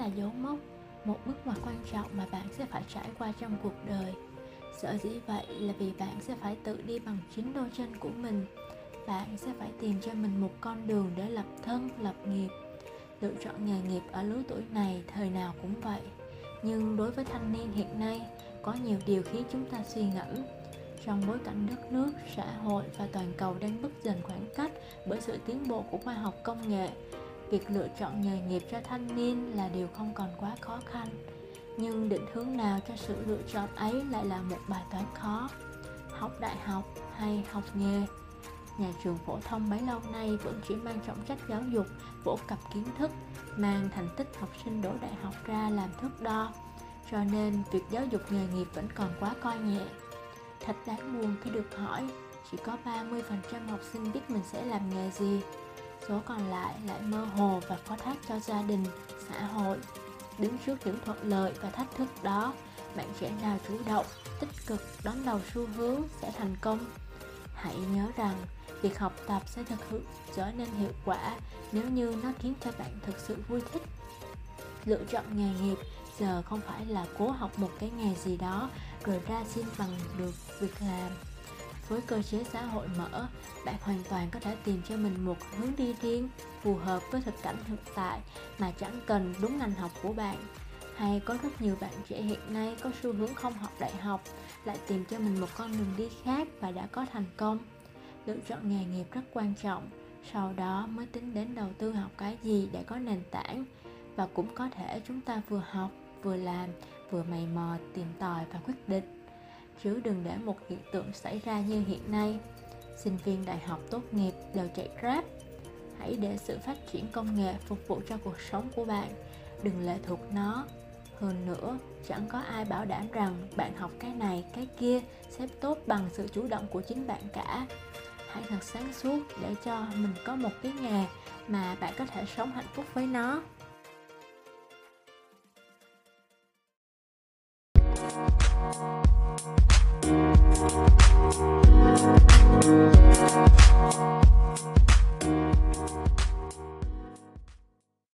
là dấu mốc, một bước ngoặt quan trọng mà bạn sẽ phải trải qua trong cuộc đời. Sở dĩ vậy là vì bạn sẽ phải tự đi bằng chính đôi chân của mình. Bạn sẽ phải tìm cho mình một con đường để lập thân, lập nghiệp. Lựa chọn nghề nghiệp ở lứa tuổi này, thời nào cũng vậy. Nhưng đối với thanh niên hiện nay, có nhiều điều khiến chúng ta suy ngẫm. Trong bối cảnh đất nước, xã hội và toàn cầu đang bứt dần khoảng cách bởi sự tiến bộ của khoa học công nghệ việc lựa chọn nghề nghiệp cho thanh niên là điều không còn quá khó khăn. Nhưng định hướng nào cho sự lựa chọn ấy lại là một bài toán khó. Học đại học hay học nghề, nhà trường phổ thông bấy lâu nay vẫn chỉ mang trọng trách giáo dục, phổ cập kiến thức, mang thành tích học sinh đỗ đại học ra làm thước đo. Cho nên việc giáo dục nghề nghiệp vẫn còn quá coi nhẹ. Thật đáng buồn khi được hỏi chỉ có 30% học sinh biết mình sẽ làm nghề gì số còn lại lại mơ hồ và phó thác cho gia đình, xã hội. Đứng trước những thuận lợi và thách thức đó, bạn trẻ nào chủ động, tích cực đón đầu xu hướng sẽ thành công. Hãy nhớ rằng, việc học tập sẽ thực sự trở nên hiệu quả nếu như nó khiến cho bạn thực sự vui thích. Lựa chọn nghề nghiệp giờ không phải là cố học một cái nghề gì đó rồi ra xin bằng được việc làm với cơ chế xã hội mở, bạn hoàn toàn có thể tìm cho mình một hướng đi riêng, phù hợp với thực cảnh thực tại mà chẳng cần đúng ngành học của bạn. Hay có rất nhiều bạn trẻ hiện nay có xu hướng không học đại học, lại tìm cho mình một con đường đi khác và đã có thành công. Lựa chọn nghề nghiệp rất quan trọng, sau đó mới tính đến đầu tư học cái gì để có nền tảng. Và cũng có thể chúng ta vừa học, vừa làm, vừa mày mò, tìm tòi và quyết định chứ đừng để một hiện tượng xảy ra như hiện nay. Sinh viên đại học tốt nghiệp đều chạy grab. Hãy để sự phát triển công nghệ phục vụ cho cuộc sống của bạn, đừng lệ thuộc nó. Hơn nữa, chẳng có ai bảo đảm rằng bạn học cái này, cái kia sẽ tốt bằng sự chủ động của chính bạn cả. Hãy thật sáng suốt để cho mình có một cái nghề mà bạn có thể sống hạnh phúc với nó.